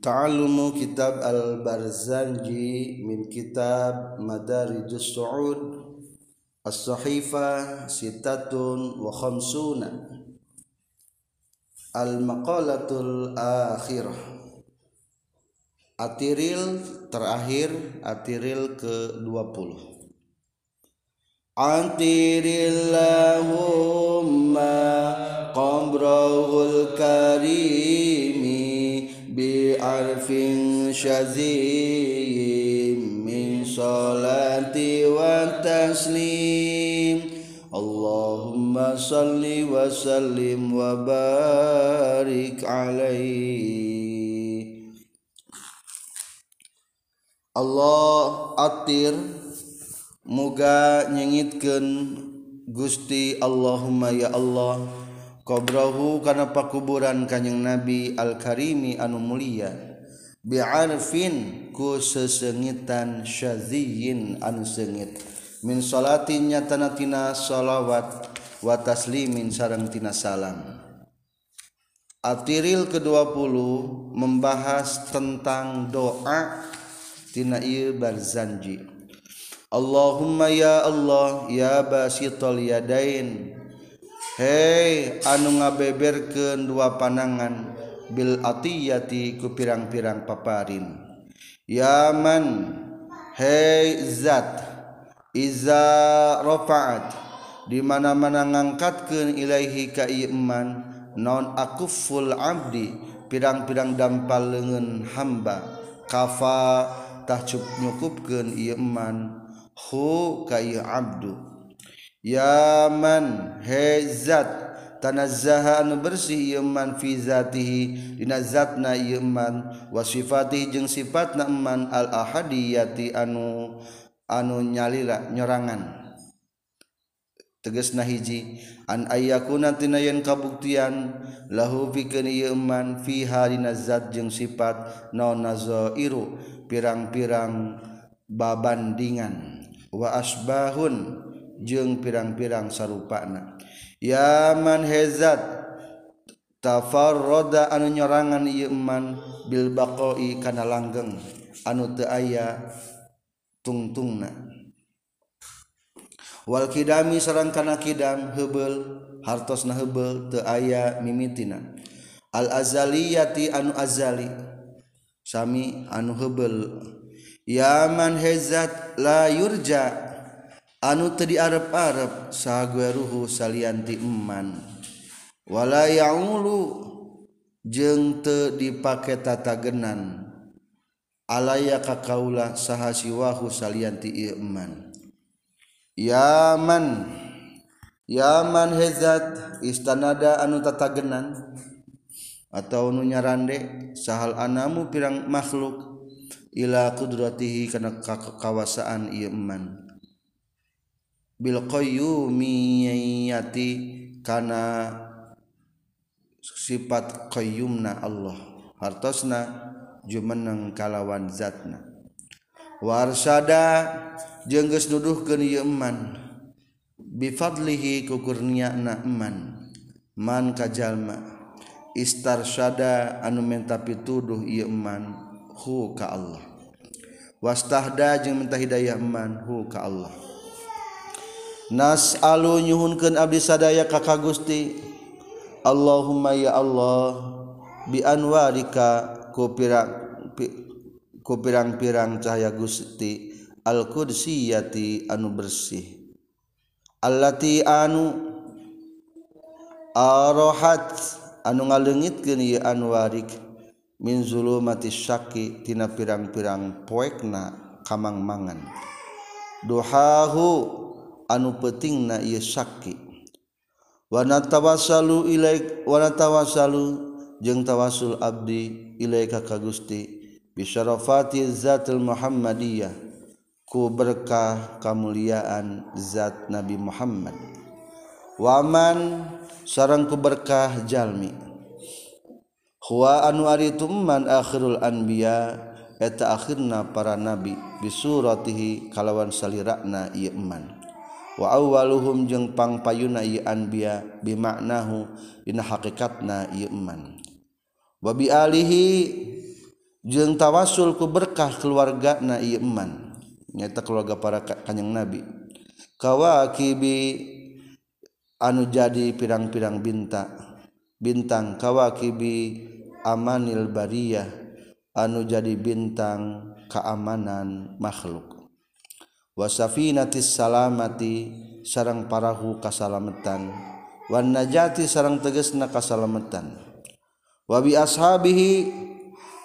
Ta'alumu kitab al-Barzanji min kitab Madarijus Su'ud. As-Sahifa sitatun wa khamsuna. Al-Maqalatul Akhirah. Atiril terakhir Atiril ke-20 Antirillahumma qabrahul karimi بعرف شذي من صلاة وتسليم اللهم صل وسلم وبارك عليه Allah atir muga nyengitkeun Gusti Allahumma ya Allah qbrahu kana pakuburan Kanjeng Nabi Al-Karimi anu mulia bi'arfin ku sesengitan syaziyin anu sengit min salatin nyatana tina salawat wa taslimin sareng tina salam. Atiril ke-20 membahas tentang doa tina ieu barzanji. Allahumma ya Allah ya basitul yadain Hei anu ngabeberken dua panangan Bil atiyati ku pirang-pirang paparin. Yaman Hei zat Iza rafa'at dimana-mana ngangkatkan ilaihi ka iman non aku full abdi pirang-pirang dampal lengan hamba kafa tak cukup nyukupkan iman hu ka abdu. Yaman hezat tanazaha anu bersih yeman fi zatihi dina zatna yeman wa sifatihi jeung sifatna eman al ahadiyati anu anu nyalila nyorangan. Tegasna hiji an ayyakuna tina kabuktian lahu pikeun ieu iman fiha dina zat jeung sifat naon nazairu pirang-pirang babandingan. Wa asbahun jeung pirang-pirang sarupana. Yaman hezat tafar roda anu nyorangan Iman Bilbaqoi kana langgeng anu teu aya tungtungna. Wal kidami sareng kana kidam hebel hartosna hebel teu aya mimitina. Al azaliyati anu azali sami anu hebel Yaman hezat la yurja anu tadi Arab-arab sagueruhu salianti iman wala yaulu jeng te dipakai tata genan. Alaya kakaula saha siwahu salianti iman Yaman Yaman hezat istanada anu tata genan atau nunya rande sahal anamu pirang makhluk ila kudratihi kana kawasaan iman bilqoyumiyati karena sifat qayyumna Allah. Hartosna jumeneng kalawan zatna. Warsada jengges nuduh ke yeman bifadlihi kukurnia na eman. Man kajalma. Istarsada anu menta pituduh ieu eman hu ka Allah. Wastahda jeung minta hidayah eman hu ka Allah. nas alu nyuhunkeun abdi sadaya ka ka Gusti. Allahumma ya Allah bi anwarika ku pirang ku pirang-pirang cahaya Gusti al-qudsiyati anu bersih. Allati anu arohat anu ngalengitkeun ieu anwarik min zulumati syaki tina pirang-pirang poekna kamangmangan. Duhahu anu peting na Yaki wanatawasalu wanatawasalu jeung tawasul Abdi ilaika ka Gusti bisyarafati zatul Muhammadiyah ku berkah kemuliaan zat Nabi Muhammad. Waman sarang ku berkah jalmi. Huwa anu ari tumman akhirul anbiya eta akhirna para nabi bisuratihi kalawan salirakna ieu iman wa awwaluhum jeung pangpayuna ieu anbiya bimaknahu dina hakikatna ieu iman wa bi alihi jeung tawassul ku berkah keluarga na iman nyata keluarga para kanyang nabi. Kawakibi anu jadi pirang-pirang bintang bintang kawakibi amanil bariyah anu jadi bintang keamanan makhluk. wasafinatis salamati sarang parahu kasalametan wan najati sarang tegesna kasalametan wabi ashabihi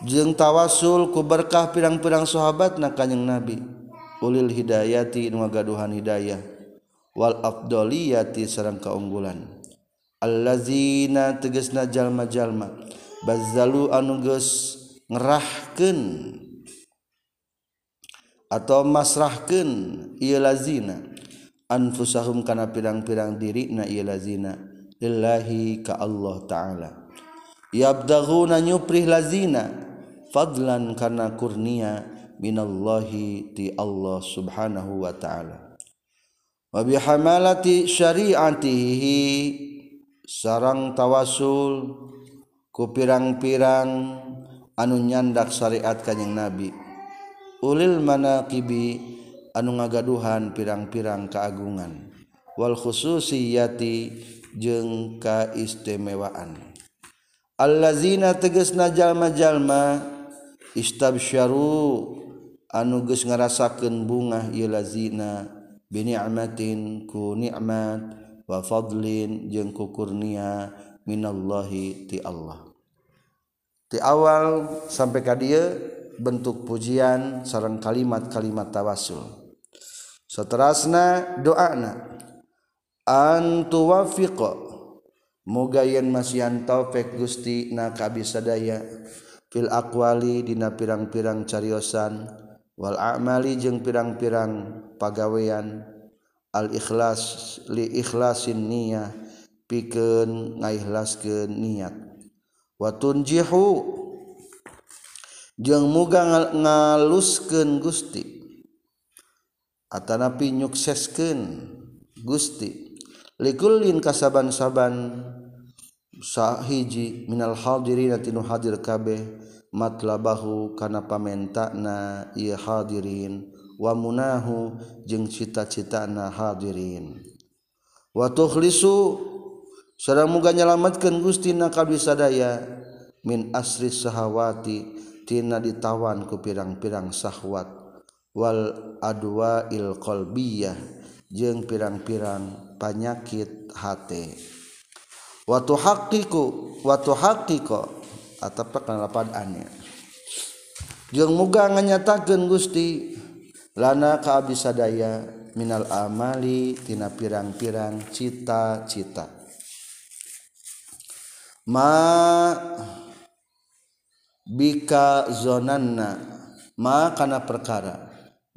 jeung tawasul ku berkah pirang-pirang sahabat na kanjeng nabi. Ulil hidayati nu gaduhan hidayah. Wal afdaliyati sarang kaunggulan. Allazina tegesna jalma-jalma. Bazzalu anu geus ngerahkeun atau masrahkan ia lazina. Anfusahum kana pirang-pirang diri na ia lazina. Lillahi ka Allah ta'ala. Yabdaghuna nyuprih lazina. Fadlan kana kurnia minallahi ti Allah subhanahu wa ta'ala. Wa bihamalati syari'atihi sarang tawasul ku pirang-pirang anu nyandak syariat kanjing Nabi. ulil manaqibi anu ngagaduhan pirang-pirang keagungan wal khususiyati jeung kaistimewaan. Allazina tegesna jalma-jalma istabsyaru anu geus ngarasakeun bunga ieu lazina bi ni'matin ku ni'mat wa fadlin jeung ku kurnia minallahi ti Allah. Ti awal sampai ka dieu bentuk pujian sarang kalimat-kalimat tawasul seterasna doana antu wafiqo moga yen masihan taufik Gusti na kabisadaya fil aqwali dina pirang-pirang cariosan wal a'mali jeung pirang-pirang pagawean al ikhlas li ikhlasin niyah pikeun ngaihlaskeun niat wa tunjihu jeung muga ngaluskeun Gusti. Atanapi nyukseskeun Gusti. Likullin kasaban-saban sahiji minal hadirin tinu hadir kabeh matlabahu kana pamentana ieu hadirin wa munahu jeung cita-citana hadirin. Wa tukhlisu sareng muga nyalametkeun Gusti na kabisadaya min asri sahawati tina ditawan ku pirang-pirang syahwat wal adwa il qalbiyah jeung pirang-pirang panyakit hate. Watu hakiku watu hakiko atau penerapan aneh jeung muga nganyatakeun Gusti lana kaabisadaya minal amali tina pirang-pirang cita-cita. Ma bika zonanna ma kana perkara.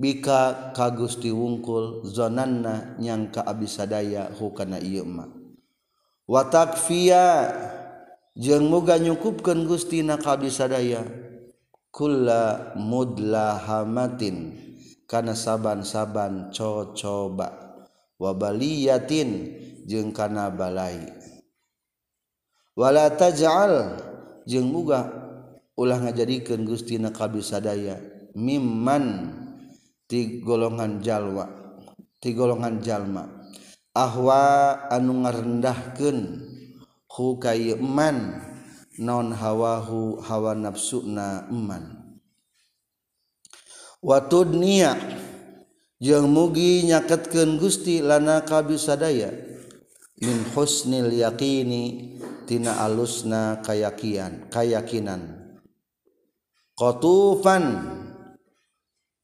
Bika ka Gusti wungkul zonanna nyang ka abisadaya hukana ieu mah. Watakfiya jeung muga nyukupkeun Gusti na kabisadaya kulla mudlahamatin kana saban-saban cocoba. Wabaliyatin jeung kana balai. Wala taj'al jeung muga ulah ngajadikeun Gustina kabisadaya mimman ti golongan jalwa ti golongan jalma. Ahwa anu ngarendahkeun hu kayeman non hawahu hawa nafsuna eman. Watud niya jeung mugi nyaketkeun Gusti lana kabisadaya min husnil yaqini tina alusna kayakian kayakinan. qatufan.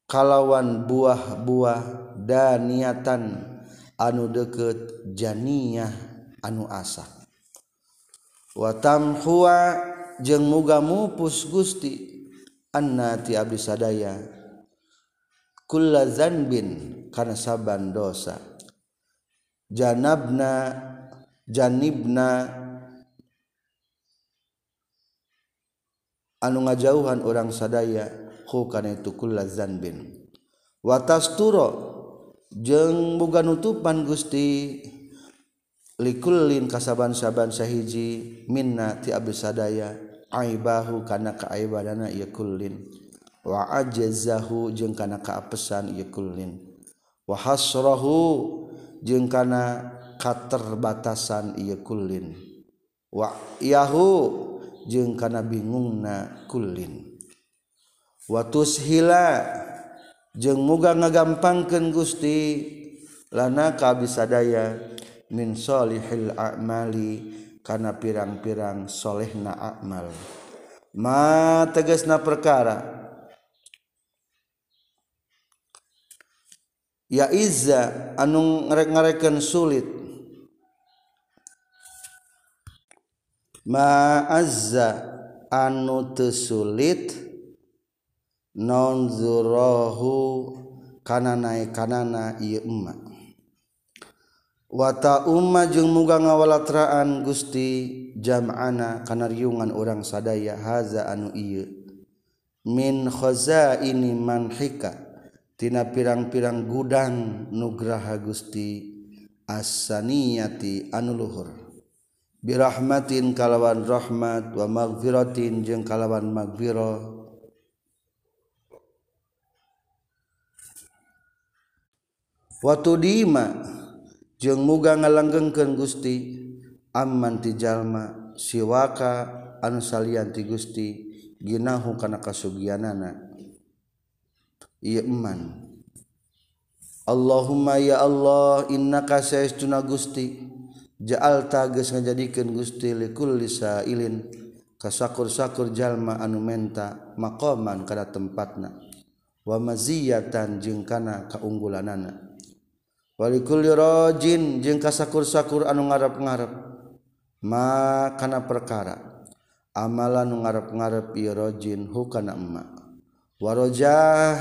Kalawan buah-buah dan niatan anu deket janiyah anu asa watam huwa jeng muga mupus gusti anna ti abdi sadaya kulla zanbin kana saban dosa. Janabna janibna anu ngajauhan orang sadaya hukana itu kulla zanbin. Watas turo jeng buga nutupan Gusti likullin kasaban-saban sahiji minna ti abdi sadaya aibahu kana kaaibadana ieu kullin. Wa ajazahu jeung kana kaapesan ieu kullin. Wa hasrahu jeung kana katerbatasan ieu kullin. Wa yahu jeung kana bingungna kullin. Watus hila jeung muga ngagampangkeun Gusti lana kabisadaya min solihil a'mali kana pirang-pirang solehna a'mal. Ma tegasna perkara ya izza anu ngarek-ngarekeun sulit. maazza anu tesulit nonzurohu kana naik kanana ieu emma. Wata umma jeung muga ngawalatraan Gusti jam'ana kana riungan urang sadaya haza anu ieu. Min khazaini manhika tina pirang-pirang gudang nugraha Gusti asaniyati anu luhur. birahmatin kalawan rahmat wa magfiratin jeung kalawan magfirah Watu dima jeung muga ngalanggengkeun Gusti amman tijalma siwaka anu salian ti Gusti ginahu kana kasugianana ieu iman Allahumma ya Allah innaka saestuna Gusti. jaal tages ngajadikeun Gusti likul lisailin ka sakur-sakur jalma anu menta maqaman kada tempatna wa maziyatan jeung kana kaunggulanana. Walikulli rajin jeung kasakur-sakur anu ngarep-ngarep ma kana perkara amalan nu ngarep-ngarep ieu rajin hukana emma. Warojah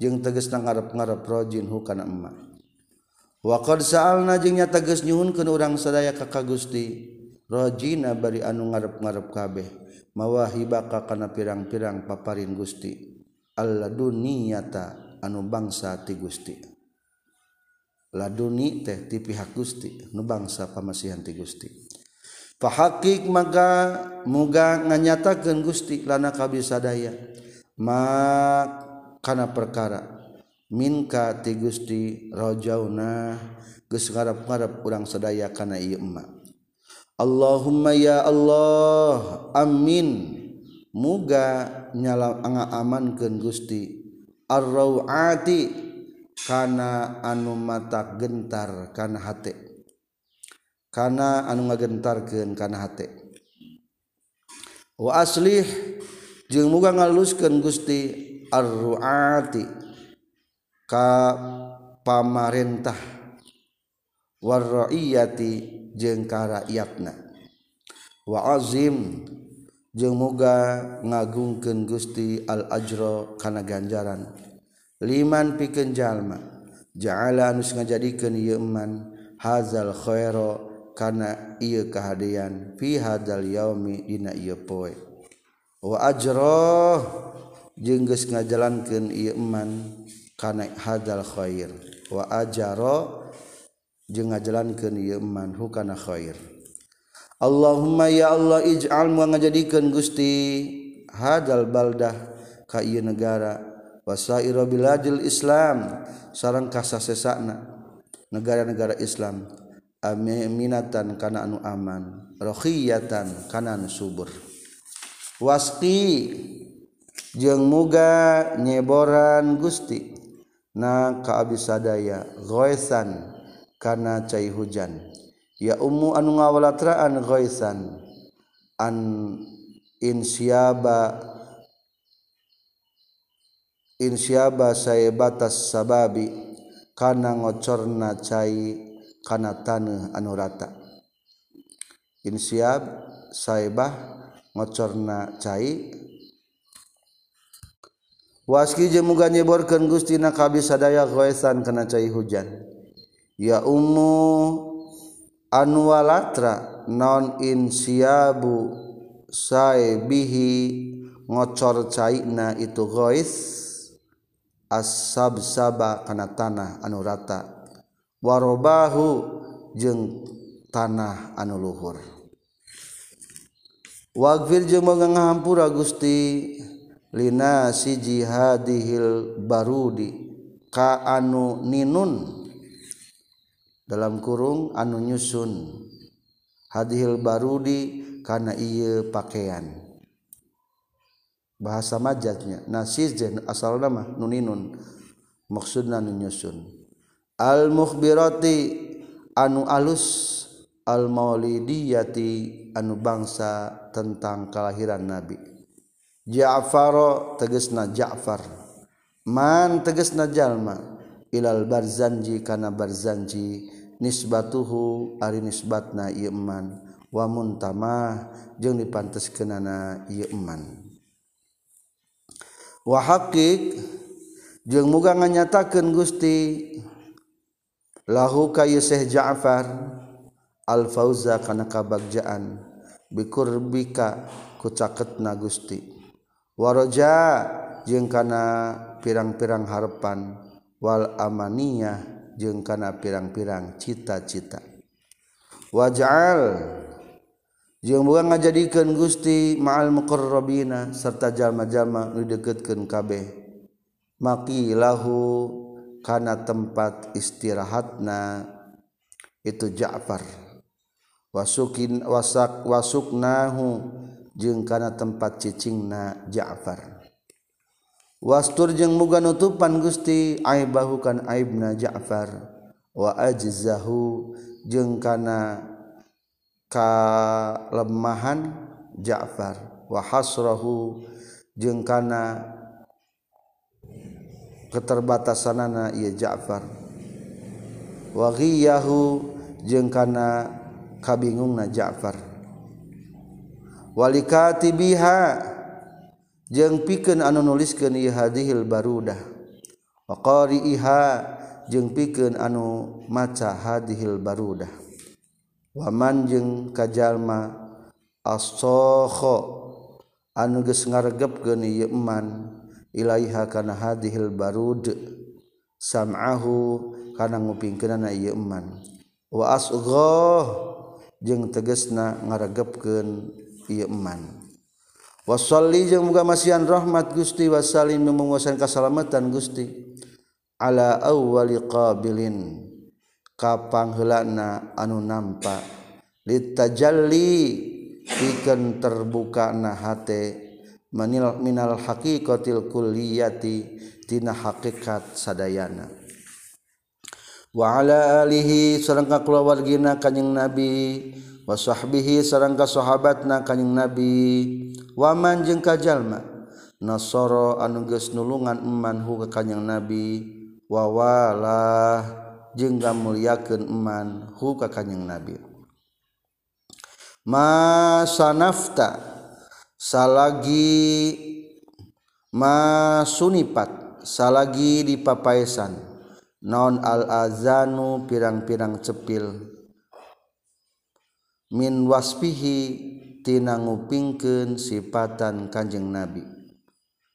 jeung tegasna ngarep-ngarep rajin hukana emma. Waqad sa'alna jeung nyata geus nyuhunkeun urang sadaya ka ka Gusti. Rojina bari anu ngarep-ngarep kabeh. Mawahibaka kana pirang-pirang paparin Gusti. Alladuni nyata anu bangsa ti Gusti. Laduni teh ti pihak Gusti, nu bangsa pamasihan ti Gusti. Fahakik maka muga nganyatakeun Gusti lana kabisadaya. Ma kana perkara minka ti Gusti rajauna geus ngarep-ngarep urang sadaya kana ieu emak Allahumma ya Allah amin. Muga nyala ngaamankeun Gusti. Arrauati kana anu mata gentar kana hate. Kana anu ngagentarkeun kana hate. Wa aslih jeung muga ngaluskeun Gusti arruati ka pamarentah warroiyati jeung ka rakyatna. Wa azim jeung muga ngagungkeun Gusti al ajra kana ganjaran. Liman pikeun jalma ja'ala anu ngajadikeun ieu man hazal khaira kana ieu kahadean fi hadzal yaumi dina ieu poe. Wa ajra jeung geus ngajalankeun ieu iman kana hadal khair. Wa ajaro jeung ngajalankeun ieu iman hukana khair. Allahumma ya Allah ij'al mu ngajadikeun Gusti. Hadal baldah ka ieu negara. Wasaira biladil Islam sareng kasasesana negara-negara Islam. Aminatan kana anu aman rohiyatan kana anu subur. Waski jeung muga nyeboran Gusti. na kaabisadayaghoesan kana cai hujan. Ya ummu anu ngawalatraan goesan an insyaba insyaba saya batas sababi kana ngocorna cai kana tanah anu rata. Insyab saebah ngocorna cai waski jemuga nyeborkan gustina kabis sadaya goesan kena cai hujan. Ya ummu anwalatra non insiabu saebihi ngocor caina itu gois asab-saba kana tanah anu rata. Warobahu jeung tanah anu luhur. Wagfir jeung moga ngahampura Gusti. lina si jihadihil barudi ka anu ninun. Dalam kurung anu nyusun. Hadihil barudi karena ia pakaian bahasa majatnya nasizen asal nama nuninun maksudna nu nyusun. Al mukhbirati anu alus. Al maulidiyati anu bangsa tentang kelahiran nabi. Ja'far tegesna Ja'far. Man tegesna jalma? Ilal barzanji kana barzanji nisbatuhu ari nisbatna ieu eman. Wa muntamah jeung dipanteskeunana ieu eman. Wa haqiq jeung muga nganyatakeun Gusti lahu kayu Syekh Ja'far Al-fauza kana kabagjaan bikurbika ku caketna Gusti waroja jeung kana pirang-pirang harepan wal amaniyah jeung kana pirang-pirang cita-cita. Waj'al jeung buang ngajadikeun Gusti ma'al muqarrabina serta jalma-jalma nu deukeutkeun kabeh. Maqilahu kana tempat istirahatna itu Ja'far. Wasukin wasak wasuknahu jeung kana tempat cicingna Ja'far. Wastur jeung muga nutupan Gusti aibahu kan aibna Ja'far. Wa ajzahu jeung kana kalemahan Ja'far. Wa hasrahu jeung kana keterbatasanana ieu Ja'far. Wa ghiyahu jeung kana kabingung na Ja'far walikati biha. Jeung pikeun anu nuliskeun ieu hadhil barudah. Wa qari'iha jeung pikeun anu maca hadhil barudah. Waman jeung kajalma as-sakha anu geus ngaregepkeun ieu iman ilaiha kana hadhil barud. Sam'ahu kana ngupingkeunana ieu iman wa asghah. Jeung tegesna ngaregepkeun iman wasolli jeung muga masihan rahmat Gusti wasalin nu menguasakan Gusti. Ala awwali qabilin kapang helana anu nampak litajalli pikeun terbuka hate manil minal haqiqatil kulliyati tina hakikat sadayana. Wa ala alihi sareng kulawargina kanjing nabi. wasahbihi sarang sahabat na kanyeng nabi. Waman jeng kajjallma nasoro anuges nulungan eman ke ka kanyang nabi. Wawala jengga muliaken eman hu ka kanyang nabi. Masanafta salagi masunipat salagi di papaesan non al azanu pirang-pirang cepil. min waspihi tina ngupingkeun sifatan Kanjeng Nabi.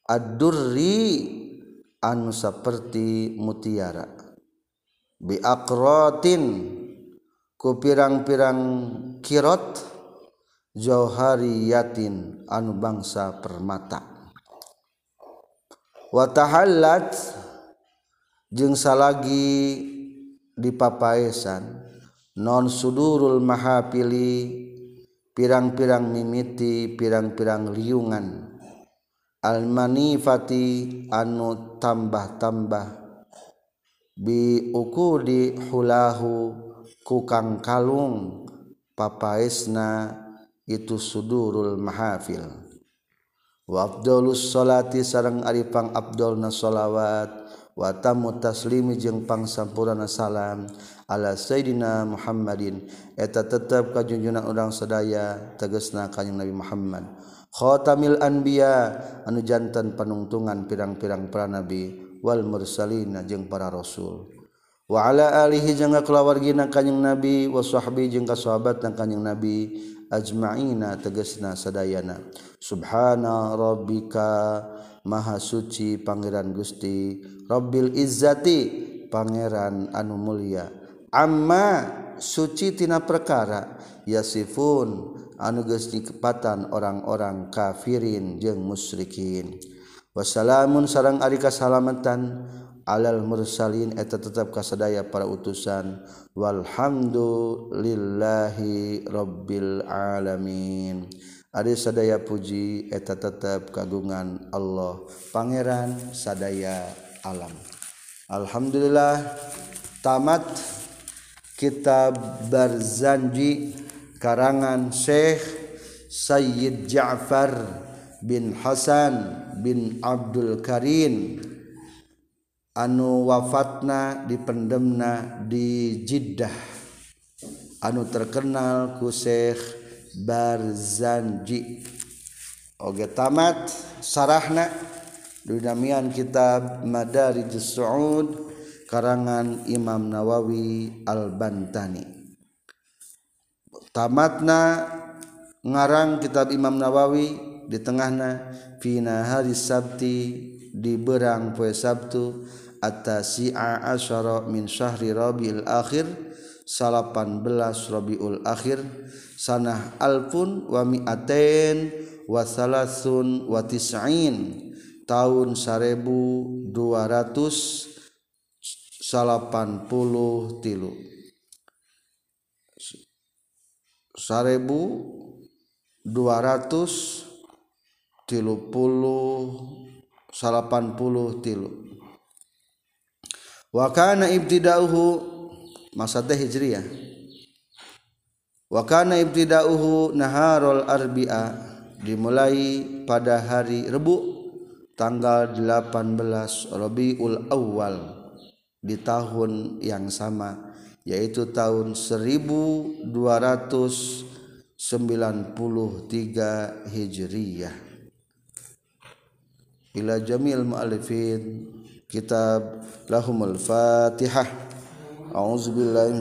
Ad-durri anu saperti mutiara. Bi aqratin ku pirang-pirang kirot jauhariyatin anu bangsa permata. Wa tahallat jeung salagi di papaesan non sudurul mahapili pirang-pirang mimiti pirang-pirang liungan. Almanifati anu tambah-tambah. Biukudi hulahu kukang kalung papaisna itu sudurul mahafil. Wa abdulus salati sarang aripang abdulna salawat wa tamu taslimi jeung pangsampurana salam. ala Sayyidina Muhammadin. Eta tetap kajunjunan urang sedaya tegesna kanjing Nabi Muhammad. Khatamil anbiya anu jantan panungtungan pirang-pirang para nabi wal mursalina jeung para rasul. Wa ala alihi jeung kalawargina kanjing nabi wa sahbi jeung ka sahabatna kanjing nabi ajma'ina tegasna sadayana. Subhana rabbika maha suci pangeran Gusti rabbil izzati pangeran anu mulia. amma sucitina perkara yasifun anuges dikepatan orang-orang kafirin jeung musyrikin. Wassalamun sarang ari kasalamatan alal mursalin eta tetap kasadaya para utusan. Walhamdulillahi rabbil alamin. Ari sadaya puji eta tetap kagungan Allah pangeran sadaya alam. Alhamdulillah tamat. kitab Barzanji karangan Syekh Sayyid Ja'far bin Hasan bin Abdul Karim. Anu wafatna di pendemna di Jiddah. Anu terkenal ku Syekh Barzanji. Oge tamat sarahna. Dunamian kitab Madarijus Su'ud karangan Imam Nawawi Al-Bantani. Tamatna ngarang kitab Imam Nawawi di tengahna fina hari Sabti di berang poe Sabtu atasi'a asyara min syahri Rabiul Akhir 18 Rabiul Akhir sanah alfun wa mi'atain wa salasun wa tis'in tahun 1280 tilu. Sarebu dua ratus tilu puluh salapan puluh tilu. Wakana ibtidauhu masa teh hijriyah Wakana ibtidauhu naharul arbi'a dimulai pada hari Rebu tanggal 18 Rabiul Awal di tahun yang sama yaitu tahun 1293 Hijriyah ila jamil mu'alifin kitab lahumul fatihah. A'udzubillahi